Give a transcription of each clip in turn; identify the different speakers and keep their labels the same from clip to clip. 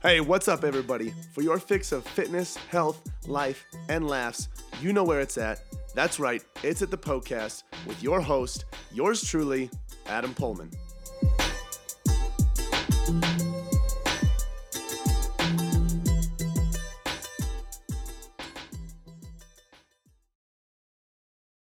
Speaker 1: Hey, what's up, everybody? For your fix of fitness, health, life, and laughs, you know where it's at. That's right, it's at the Poecast with your host, yours truly, Adam Poehlmann.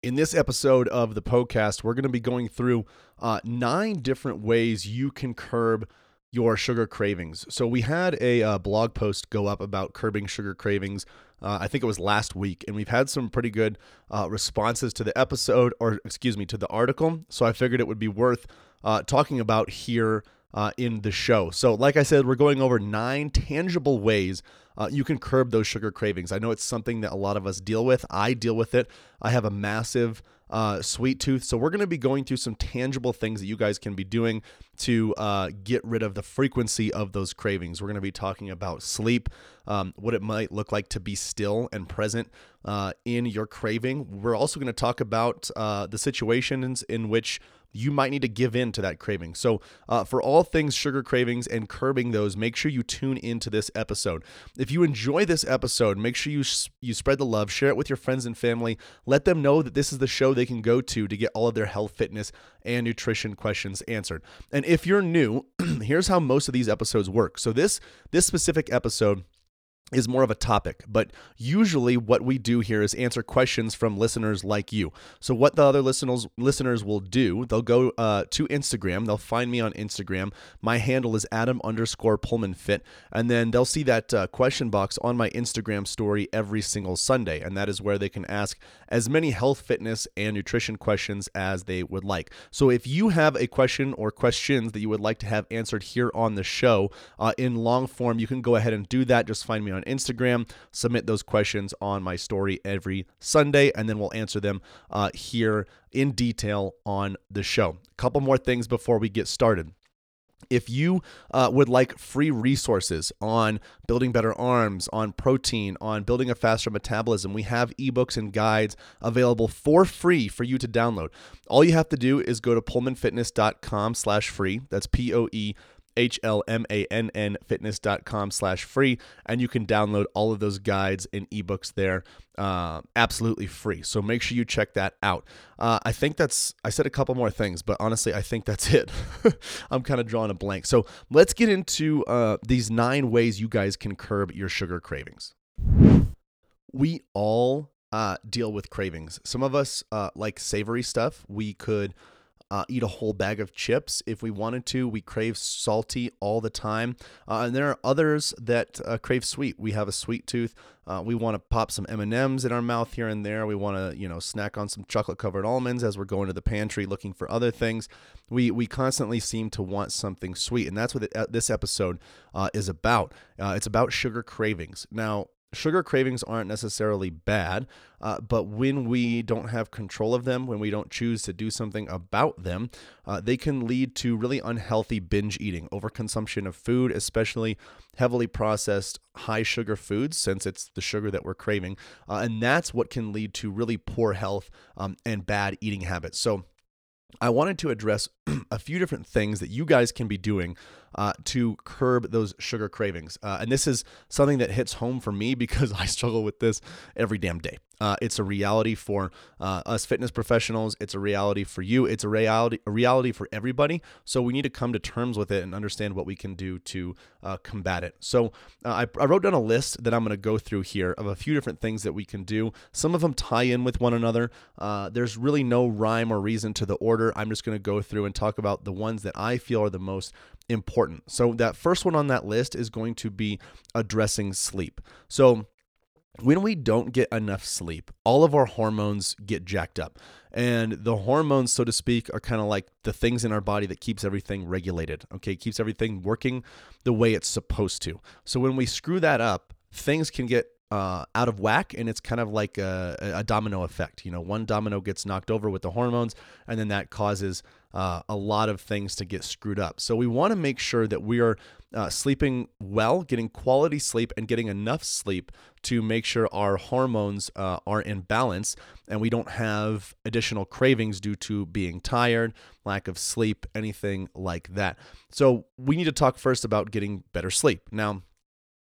Speaker 1: In this episode of the Poecast, we're going to be going through uh, nine different ways you can curb your sugar cravings. So we had a uh, blog post go up about curbing sugar cravings. Uh, I think it was last week, and we've had some pretty good uh, responses to the episode, or excuse me, to the article. So I figured it would be worth uh, talking about here uh, in the show. So, like I said, we're going over nine tangible ways uh, you can curb those sugar cravings. I know it's something that a lot of us deal with. I deal with it. I have a massive uh, sweet tooth. So, we're going to be going through some tangible things that you guys can be doing to uh, get rid of the frequency of those cravings. We're going to be talking about sleep, um, what it might look like to be still and present uh, in your craving. We're also going to talk about uh, the situations in which you might need to give in to that craving. So, uh, for all things sugar cravings and curbing those, make sure you tune into this episode. If you enjoy this episode, make sure you you spread the love, share it with your friends and family. Let them know that this is the show they can go to to get all of their health, fitness, and nutrition questions answered. And if you're new, here's how most of these episodes work. So this this specific episode is more of a topic, but usually what we do here is answer questions from listeners like you. So what the other listeners listeners will do, they'll go uh, to Instagram, they'll find me on Instagram. My handle is Adam underscore Poehlmann Fit, and then they'll see that uh, question box on my Instagram story every single Sunday, and that is where they can ask as many health, fitness, and nutrition questions as they would like. So if you have a question or questions that you would like to have answered here on the show uh, in long form, you can go ahead and do that. Just find me on Instagram. Submit those questions on my story every Sunday, and then we'll answer them uh, here in detail on the show. A couple more things before we get started. If you uh, would like free resources on building better arms, on protein, on building a faster metabolism, we have ebooks and guides available for free for you to download. All you have to do is go to poehlmannfitness.com slash free. That's P-O-E H-L-M-A-N-N fitness.com slash free. And you can download all of those guides and ebooks there uh, absolutely free. So make sure you check that out. Uh, I think that's, I said a couple more things, but honestly, I think that's it. I'm kind of drawing a blank. So let's get into uh, these nine ways you guys can curb your sugar cravings. We all uh, deal with cravings. Some of us uh, like savory stuff. We could uh, eat a whole bag of chips if we wanted to. We crave salty all the time, uh, and there are others that uh, crave sweet. We have a sweet tooth. Uh, we want to pop some M and M's in our mouth here and there. We want to, you know, snack on some chocolate covered almonds as we're going to the pantry looking for other things. We we constantly seem to want something sweet, and that's what uh, this episode uh, is about. it's about sugar cravings. Now, sugar cravings aren't necessarily bad, uh, but when we don't have control of them, when we don't choose to do something about them, uh, they can lead to really unhealthy binge eating, overconsumption of food, especially heavily processed, high sugar foods, since it's the sugar that we're craving. Uh, and that's what can lead to really poor health um, and bad eating habits. So, I wanted to address a few different things that you guys can be doing uh, to curb those sugar cravings. Uh, and this is something that hits home for me because I struggle with this every damn day. Uh, it's a reality for uh, us fitness professionals. It's a reality for you. It's a reality, a reality for everybody. So we need to come to terms with it and understand what we can do to uh, combat it. So uh, I, I, wrote down a list that I'm going to go through here of a few different things that we can do. Some of them tie in with one another. there's really no rhyme or reason to the order. I'm just going to go through and talk about the ones that I feel are the most important. So, that first one on that list is going to be addressing sleep. So, when we don't get enough sleep, all of our hormones get jacked up. And the hormones, so to speak, are kind of like the things in our body that keeps everything regulated, okay? Keeps everything working the way it's supposed to. So when we screw that up, things can get uh, out of whack and it's kind of like a, a, domino effect. You know one domino gets knocked over with the hormones and then that causes uh, a lot of things to get screwed up. So we want to make sure that we are uh, sleeping well getting quality sleep and getting enough sleep to make sure our hormones uh, are in balance and we don't have additional cravings due to being tired lack of sleep anything like that. So we need to talk first about getting better sleep. Now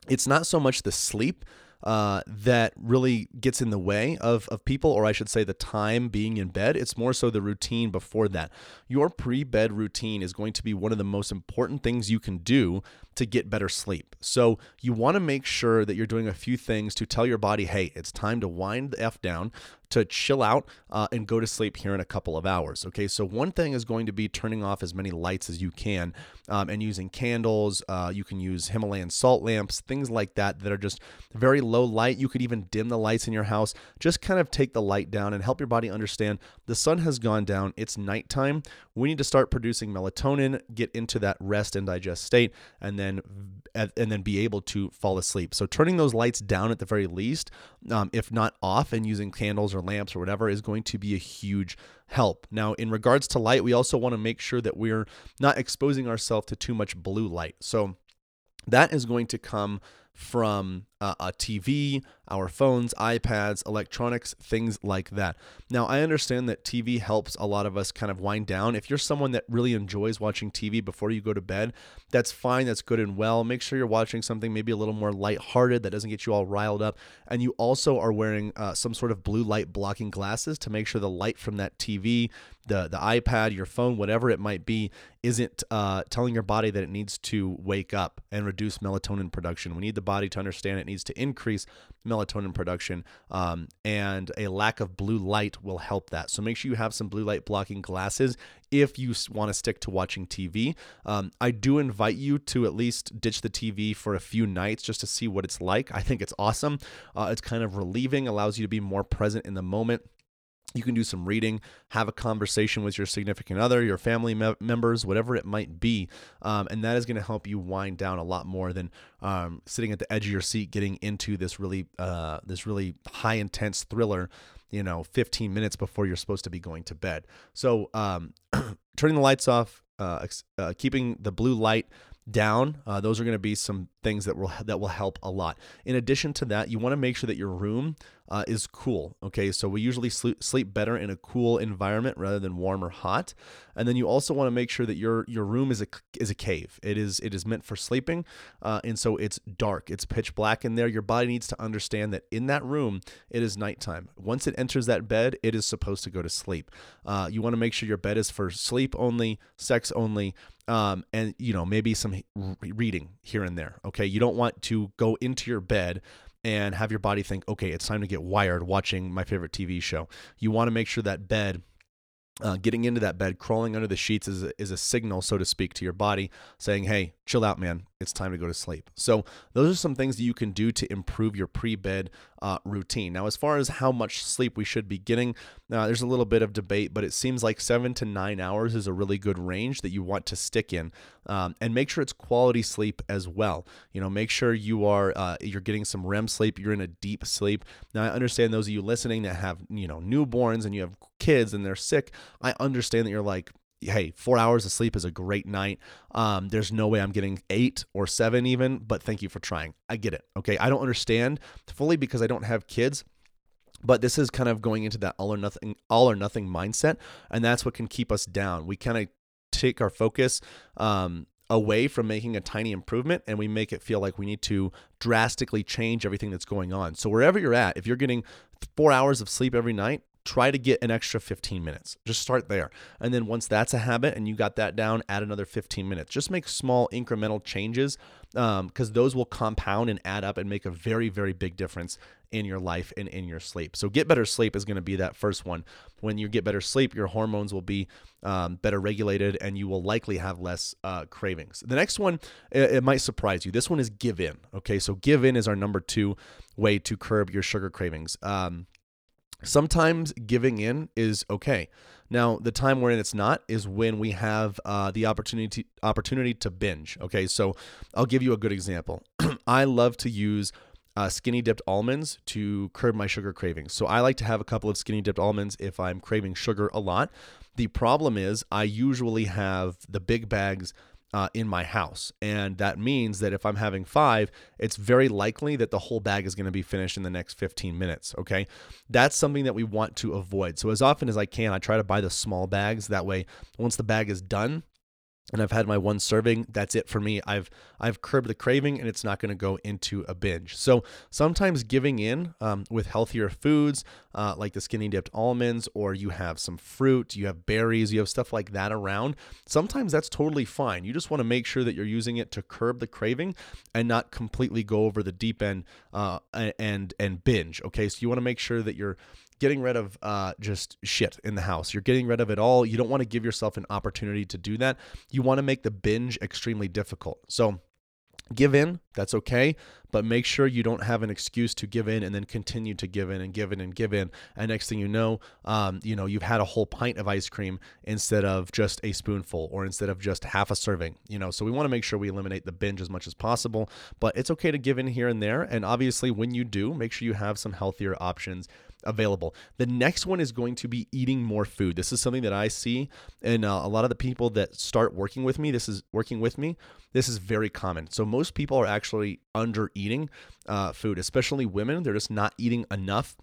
Speaker 1: it's not so much the sleep uh, that really gets in the way of, of people, or I should say, the time being in bed. It's more so the routine before that. Your pre bed routine is going to be one of the most important things you can do to get better sleep. So, you want to make sure that you're doing a few things to tell your body, hey, it's time to wind the F down, to chill out uh, and go to sleep here in a couple of hours. Okay, so one thing is going to be turning off as many lights as you can um, and using candles. Uh, you can use Himalayan salt lamps, things like that, that are just very low light. You could even dim the lights in your house. Just kind of take the light down and help your body understand the sun has gone down. It's nighttime. We need to start producing melatonin, get into that rest and digest state, and then and then be able to fall asleep. So turning those lights down at the very least, um, if not off, and using candles or lamps or whatever is going to be a huge help. Now, in regards to light, we also want to make sure that we're not exposing ourselves to too much blue light. So that is going to come from uh, a TV, our phones, iPads, electronics, things like that. Now, I understand that TV helps a lot of us kind of wind down. If you're someone that really enjoys watching TV before you go to bed, that's fine, that's good and well. Make sure you're watching something maybe a little more lighthearted that doesn't get you all riled up. And you also are wearing uh, some sort of blue light blocking glasses to make sure the light from that TV, the, the iPad, your phone, whatever it might be, isn't uh, telling your body that it needs to wake up and reduce melatonin production. We need the body to understand it needs to increase melatonin production, um, and a lack of blue light will help that. So make sure you have some blue light blocking glasses if you want to stick to watching TV. Um, I do invite you to at least ditch the TV for a few nights just to see what it's like. I think it's awesome. Uh, it's kind of relieving, allows you to be more present in the moment you can do some reading, have a conversation with your significant other, your family me- members, whatever it might be. Um, and that is going to help you wind down a lot more than um, sitting at the edge of your seat, getting into this really, uh, this really high intense thriller, you know, 15 minutes before you're supposed to be going to bed. So um, turning the lights off, uh, uh, keeping the blue light down. Uh, those are going to be some things that will that will help a lot. In addition to that, you want to make sure that your room uh, is cool. Okay, so we usually sleep, sleep better in a cool environment rather than warm or hot. And then you also want to make sure that your your room is a is a cave. It is it is meant for sleeping, uh, and so it's dark. It's pitch black in there. Your body needs to understand that in that room it is nighttime. Once it enters that bed, it is supposed to go to sleep. Uh, you want to make sure your bed is for sleep only, sex only, um, and you know maybe some reading here and there. Okay, you don't want to go into your bed and have your body think, okay, it's time to get wired watching my favorite TV show. You want to make sure that bed uh, getting into that bed, crawling under the sheets is a, is a signal, so to speak, to your body saying, hey, chill out, man. It's time to go to sleep. So, those are some things that you can do to improve your pre bed uh, routine. Now, as far as how much sleep we should be getting, uh, there's a little bit of debate, but it seems like seven to nine hours is a really good range that you want to stick in. Um, and make sure it's quality sleep as well. You know, make sure you are uh, you're getting some REM sleep. You're in a deep sleep. Now, I understand those of you listening that have you know newborns and you have kids and they're sick. I understand that you're like, hey, four hours of sleep is a great night. Um, there's no way I'm getting eight or seven even, but thank you for trying. I get it. Okay. I don't understand fully because I don't have kids. But this is kind of going into that all or nothing, all or nothing mindset, and that's what can keep us down. We kind of take our focus um, away from making a tiny improvement and we make it feel like we need to drastically change everything that's going on. So, wherever you're at, if you're getting four hours of sleep every night, try to get an extra 15 minutes. Just start there. And then once that's a habit and you got that down, add another 15 minutes. Just make small incremental changes because um, those will compound and add up and make a very, very big difference in your life and in your sleep. So, get better sleep is going to be that first one. When you get better sleep, your hormones will be um, better regulated and you will likely have less uh, cravings. The next one, it, it might surprise you. This one is give in. Okay, so give in is our number two way to curb your sugar cravings. Um, Sometimes giving in is okay. Now, the time wherein it's not is when we have uh, the opportunity opportunity to binge. Okay, so I'll give you a good example. I love to use uh, skinny dipped almonds to curb my sugar cravings. So I like to have a couple of skinny dipped almonds if I'm craving sugar a lot. The problem is I usually have the big bags uh, in my house. And that means that if I'm having five, it's very likely that the whole bag is going to be finished in the next 15 minutes. Okay. That's something that we want to avoid. So, as often as I can, I try to buy the small bags. That way, once the bag is done, and I've had my one serving, that's it for me. I've I've curbed the craving, and it's not going to go into a binge. So sometimes giving in um, with healthier foods, uh, like the skinny dipped almonds, or you have some fruit, you have berries, you have stuff like that around. Sometimes that's totally fine. You just want to make sure that you're using it to curb the craving and not completely go over the deep end uh, and and binge. Okay, so you want to make sure that you're getting rid of uh, just shit in the house. You're getting rid of it all. You don't want to give yourself an opportunity to do that. You want to make the binge extremely difficult. So give in that's okay but make sure you don't have an excuse to give in and then continue to give in and give in and give in and next thing you know um, you know you've had a whole pint of ice cream instead of just a spoonful or instead of just half a serving you know so we want to make sure we eliminate the binge as much as possible but it's okay to give in here and there and obviously when you do make sure you have some healthier options available. The next one is going to be eating more food. This is something that I see in uh, a lot of the people that start working with me. This is working with me. This is very common. So most people are actually under eating uh, food, especially women. They're just not eating enough.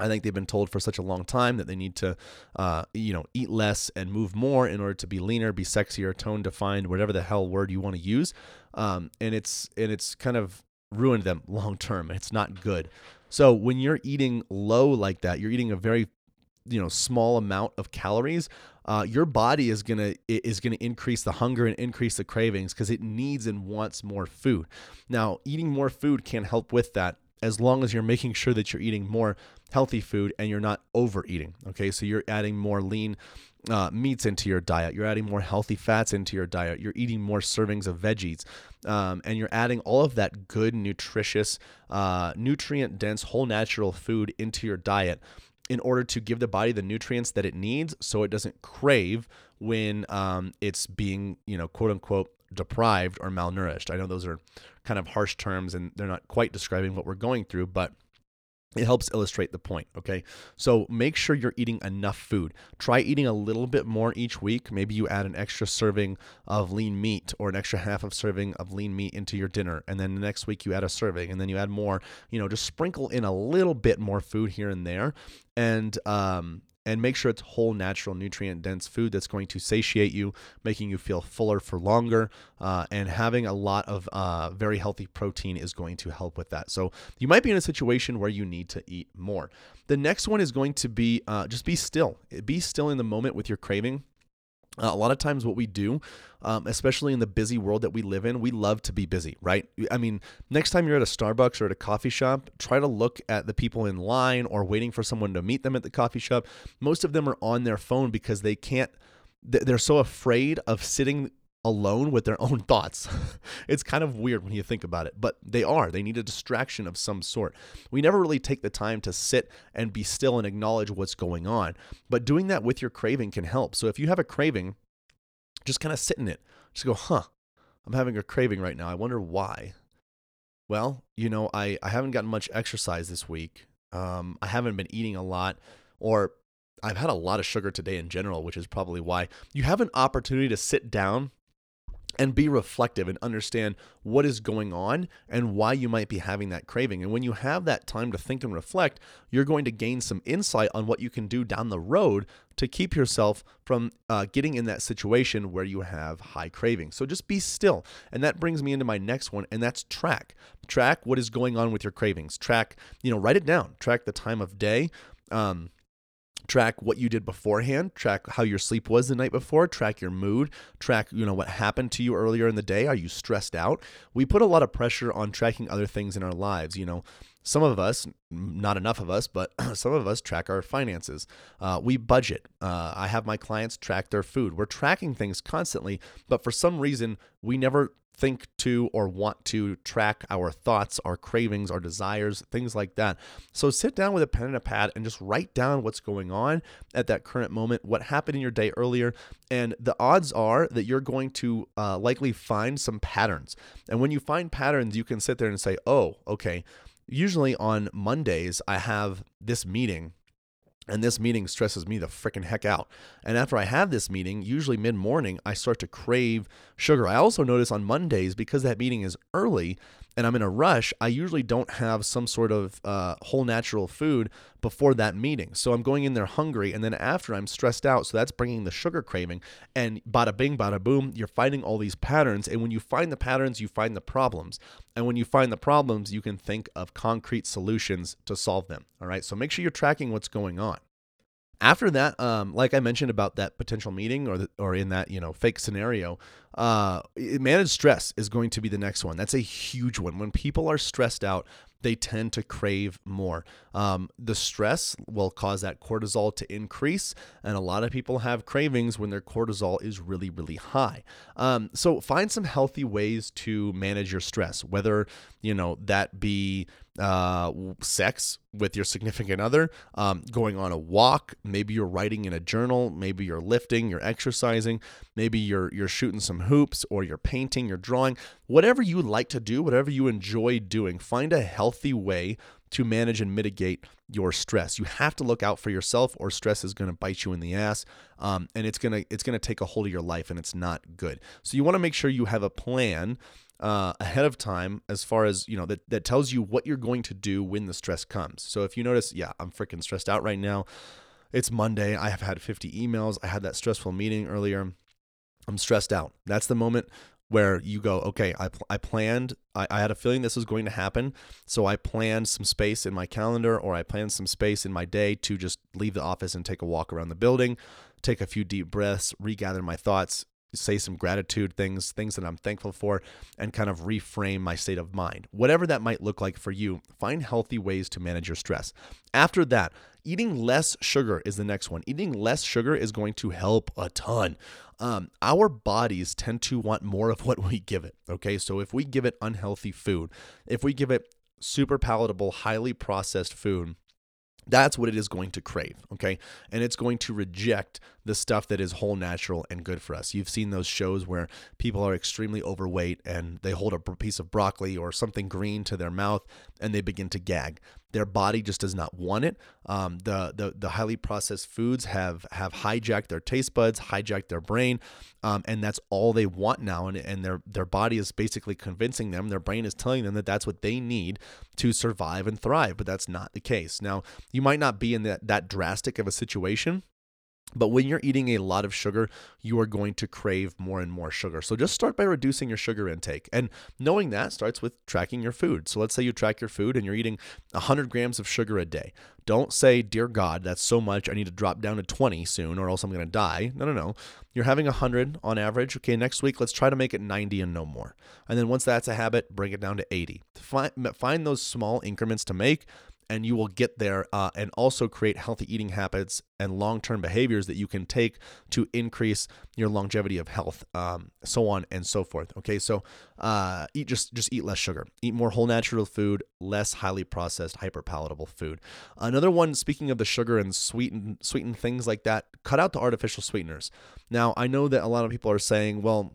Speaker 1: I think they've been told for such a long time that they need to, uh, you know, eat less and move more in order to be leaner, be sexier, tone defined, whatever the hell word you want to use. Um, and it's and it's kind of ruined them long term. It's not good. So when you're eating low like that, you're eating a very you know small amount of calories. Uh, your body is gonna is gonna increase the hunger and increase the cravings because it needs and wants more food. Now, eating more food can help with that as long as you're making sure that you're eating more healthy food and you're not overeating. Okay, so you're adding more lean uh, meats into your diet. You're adding more healthy fats into your diet. You're eating more servings of veggies. Um, and you're adding all of that good, nutritious, uh, nutrient dense, whole natural food into your diet in order to give the body the nutrients that it needs so it doesn't crave when um, it's being, you know, quote unquote, deprived or malnourished. I know those are kind of harsh terms and they're not quite describing what we're going through, but it helps illustrate the point, okay? So make sure you're eating enough food. Try eating a little bit more each week. Maybe you add an extra serving of lean meat or an extra half of serving of lean meat into your dinner. And then the next week you add a serving and then you add more. You know, just sprinkle in a little bit more food here and there. And um, and make sure it's whole, natural, nutrient dense food that's going to satiate you, making you feel fuller for longer. Uh, and having a lot of uh, very healthy protein is going to help with that. So you might be in a situation where you need to eat more. The next one is going to be uh, just be still. Be still in the moment with your craving. Uh, a lot of times, what we do, um, especially in the busy world that we live in, we love to be busy, right? I mean, next time you're at a Starbucks or at a coffee shop, try to look at the people in line or waiting for someone to meet them at the coffee shop. Most of them are on their phone because they can't, they're so afraid of sitting alone with their own thoughts. it's kind of weird when you think about it, but they are. They need a distraction of some sort. We never really take the time to sit and be still and acknowledge what's going on. But doing that with your craving can help. So if you have a craving, just kind of sit in it. Just go, huh, I'm having a craving right now. I wonder why. Well, you know, I, I haven't gotten much exercise this week. Um, I haven't been eating a lot, or I've had a lot of sugar today in general, which is probably why. You have an opportunity to sit down and be reflective and understand what is going on and why you might be having that craving. And when you have that time to think and reflect, you're going to gain some insight on what you can do down the road to keep yourself from uh, getting in that situation where you have high cravings. So just be still. And that brings me into my next one, and that's track. Track what is going on with your cravings. Track, you know, write it down. Track the time of day. Um, track what you did beforehand track how your sleep was the night before track your mood track you know what happened to you earlier in the day. Are you stressed out? We put a lot of pressure on tracking other things in our lives you know. Some of us not enough of us but some of us track our finances. Uh, we budget. Uh, i have my clients track their food. We're tracking things constantly but for some reason we never think to or want to track our thoughts, our cravings, our desires, things like that. So sit down with a pen and a pad and just write down what's going on at that current moment, what happened in your day earlier. And the odds are that you're going to uh, likely find some patterns. And when you find patterns, you can sit there and say, oh, okay. Usually on Mondays, I have this meeting and this meeting stresses me the freaking heck out. And after I have this meeting, usually mid morning, I start to crave sugar. I also notice on Mondays, because that meeting is early and I'm in a rush, I usually don't have some sort of uh, whole natural food before that meeting. So I'm going in there hungry, and then after I'm stressed out. So that's bringing the sugar craving. And bada bing, bada boom, you're finding all these patterns. And when you find the patterns, you find the problems. And when you find the problems, you can think of concrete solutions to solve them. All right. So make sure you're tracking what's going on after that, um, like I mentioned about that potential meeting or the, or in that you know fake scenario, uh, managed stress is going to be the next one. That's a huge one. When people are stressed out, they tend to crave more. Um, the stress will cause that cortisol to increase, and a lot of people have cravings when their cortisol is really, really high. Um, so find some healthy ways to manage your stress, whether you know that be uh, sex with your significant other, um, going on a walk, maybe you're writing in a journal, maybe you're lifting, you're exercising, maybe you're you're shooting some hoops or you're painting, you're drawing, whatever you like to do, whatever you enjoy doing, find a healthy way to manage and mitigate your stress. You have to look out for yourself, or stress is going to bite you in the ass, um, and it's gonna it's gonna take a hold of your life, and it's not good. So you want to make sure you have a plan uh, ahead of time as far as you know that that tells you what you're going to do when the stress comes. So if you notice, yeah, I'm freaking stressed out right now. It's Monday. I have had 50 emails. I had that stressful meeting earlier. I'm stressed out. That's the moment where you go, okay, I, I planned, I, I had a feeling this was going to happen. So I planned some space in my calendar or I planned some space in my day to just leave the office and take a walk around the building, take a few deep breaths, regather my thoughts, say some gratitude things, things that I'm thankful for, and kind of reframe my state of mind. Whatever that might look like for you, find healthy ways to manage your stress. After that, eating less sugar is the next one. Eating less sugar is going to help a ton. Um, our bodies tend to want more of what we give it. Okay, so if we give it unhealthy food, if we give it super palatable, highly processed food, that's what it is going to crave, okay? And it's going to reject the stuff that is whole natural and good for us. You've seen those shows where people are extremely overweight and they hold a piece of broccoli or something green to their mouth and they begin to gag. Their body just does not want it. Um, the, the the highly processed foods have have hijacked their taste buds, hijacked their brain, um, and that's all they want now. And, and their their body is basically convincing them, their brain is telling them that that's what they need to survive and thrive. But that's not the case. Now you might not be in that that drastic of a situation but when you're eating a lot of sugar, you are going to crave more and more sugar. So just start by reducing your sugar intake. And knowing that starts with tracking your food. So let's say you track your food and you're eating 100 grams of sugar a day. Don't say, Dear God, that's so much. I need to drop down to 20 soon or else I'm going to die. No, no, no. You're having 100 on average. Okay, next week, let's try to make it 90 and no more. And then once that's a habit, bring it down to 80. Find, those small increments to make and you will get there uh, and also create healthy eating habits and long-term behaviors that you can take to increase your longevity of health um, so on and so forth okay? So uh, eat just just eat less sugar. Eat more whole natural food less highly processed hyper palatable food. Another one speaking of the sugar and sweetened sweetened things like that cut out the artificial sweeteners. Now i know that a lot of people are saying well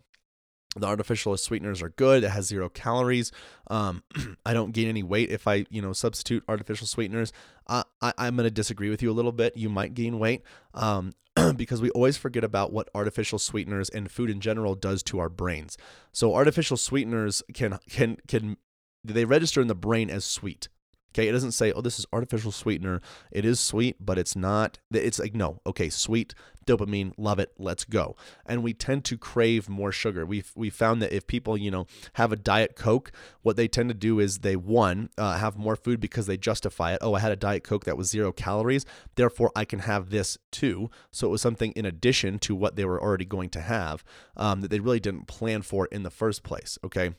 Speaker 1: the artificial sweeteners are good. It has zero calories. Um, I don't gain any weight if I, you know, substitute artificial sweeteners. Uh, I, I'm going to disagree with you a little bit. You might gain weight um, because we always forget about what artificial sweeteners and food in general does to our brains. So artificial sweeteners can can can they register in the brain as sweet. Okay, it doesn't say, oh, this is artificial sweetener. It is sweet, but it's not. It's like, no, okay, sweet, dopamine, love it, let's go. And we tend to crave more sugar. We've, we found that if people, you know, have a Diet Coke, what they tend to do is they, one, uh, have more food because they justify it. Oh, I had a Diet Coke that was zero calories, therefore I can have this too. So it was something in addition to what they were already going to have um, that they really didn't plan for in the first place, okay?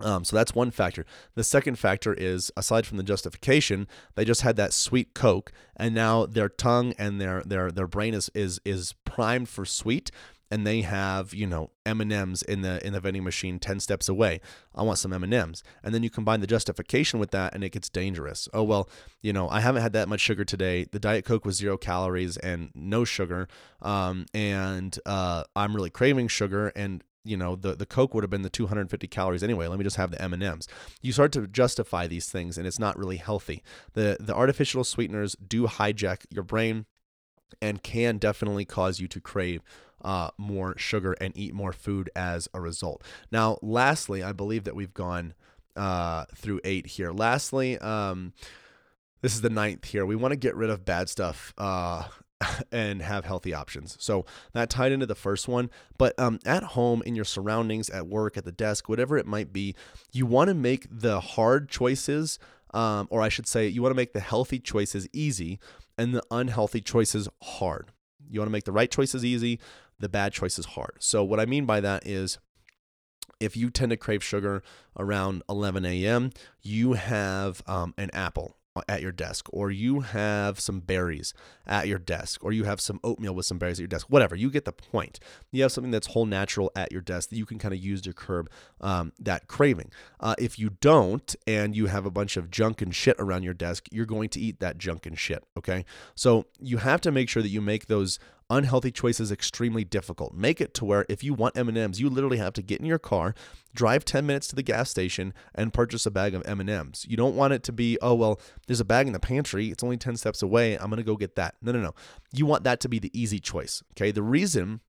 Speaker 1: Um, so that's one factor. The second factor is, aside from the justification, they just had that sweet Coke, and now their tongue and their their their brain is is is primed for sweet, and they have you know M and M's in the in the vending machine ten steps away. I want some M and M's, and then you combine the justification with that, and it gets dangerous. Oh well, you know I haven't had that much sugar today. The Diet Coke was zero calories and no sugar, um, and uh, I'm really craving sugar, and you know the the coke would have been the 250 calories anyway let me just have the m&ms you start to justify these things and it's not really healthy the the artificial sweeteners do hijack your brain and can definitely cause you to crave uh, more sugar and eat more food as a result now lastly i believe that we've gone uh, through eight here. Lastly, um, this is the ninth here. We want to get rid of bad stuff uh, and have healthy options. So that tied into the first one. But um, at home, in your surroundings, at work, at the desk, whatever it might be, you want to make the hard choices, um, or I should say, you want to make the healthy choices easy and the unhealthy choices hard. You want to make the right choices easy, the bad choices hard. So, what I mean by that is if you tend to crave sugar around 11 a.m., you have um, an apple at your desk, or you have some berries at your desk, or you have some oatmeal with some berries at your desk, whatever, you get the point. You have something that's whole natural at your desk that you can kind of use to curb um, that craving. Uh, if you don't, and you have a bunch of junk and shit around your desk, you're going to eat that junk and shit. Okay. So you have to make sure that you make those unhealthy choices extremely difficult. Make it to where if you want M&Ms, you literally have to get in your car, drive 10 minutes to the gas station and purchase a bag of M&Ms. You don't want it to be, "Oh, well, there's a bag in the pantry. It's only 10 steps away. I'm going to go get that." No, no, no. You want that to be the easy choice. Okay? The reason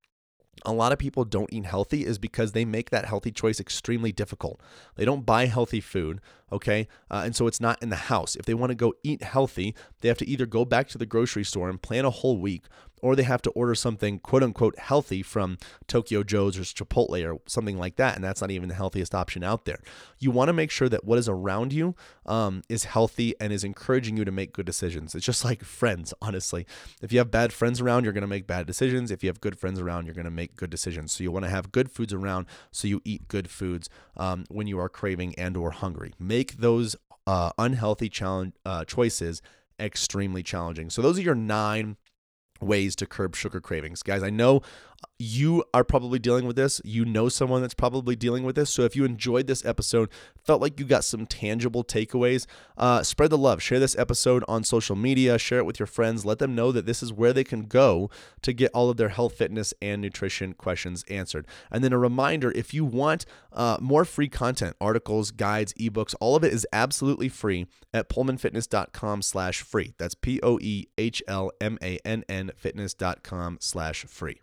Speaker 1: a lot of people don't eat healthy is because they make that healthy choice extremely difficult. They don't buy healthy food, okay? Uh, and so it's not in the house. If they want to go eat healthy, they have to either go back to the grocery store and plan a whole week, or they have to order something quote unquote healthy from Tokyo Joe's or Chipotle or something like that. And that's not even the healthiest option out there. You want to make sure that what is around you um, is healthy and is encouraging you to make good decisions. It's just like friends, honestly. If you have bad friends around, you're going to make bad decisions. If you have good friends around, you're going to make good decisions. So you want to have good foods around so you eat good foods um, when you are craving and or hungry. Make those uh, unhealthy challenge uh, choices extremely challenging. So those are your nine ways to curb sugar cravings. Guys, I know you are probably dealing with this. You know someone that's probably dealing with this. So if you enjoyed this episode, felt like you got some tangible takeaways, uh, spread the love. Share this episode on social media. Share it with your friends. Let them know that this is where they can go to get all of their health, fitness, and nutrition questions answered. And then a reminder if you want uh, more free content, articles, guides, ebooks, all of it is absolutely free at poehlmannfitness.com slash free. That's P O E H L M A N N fitness.com slash free.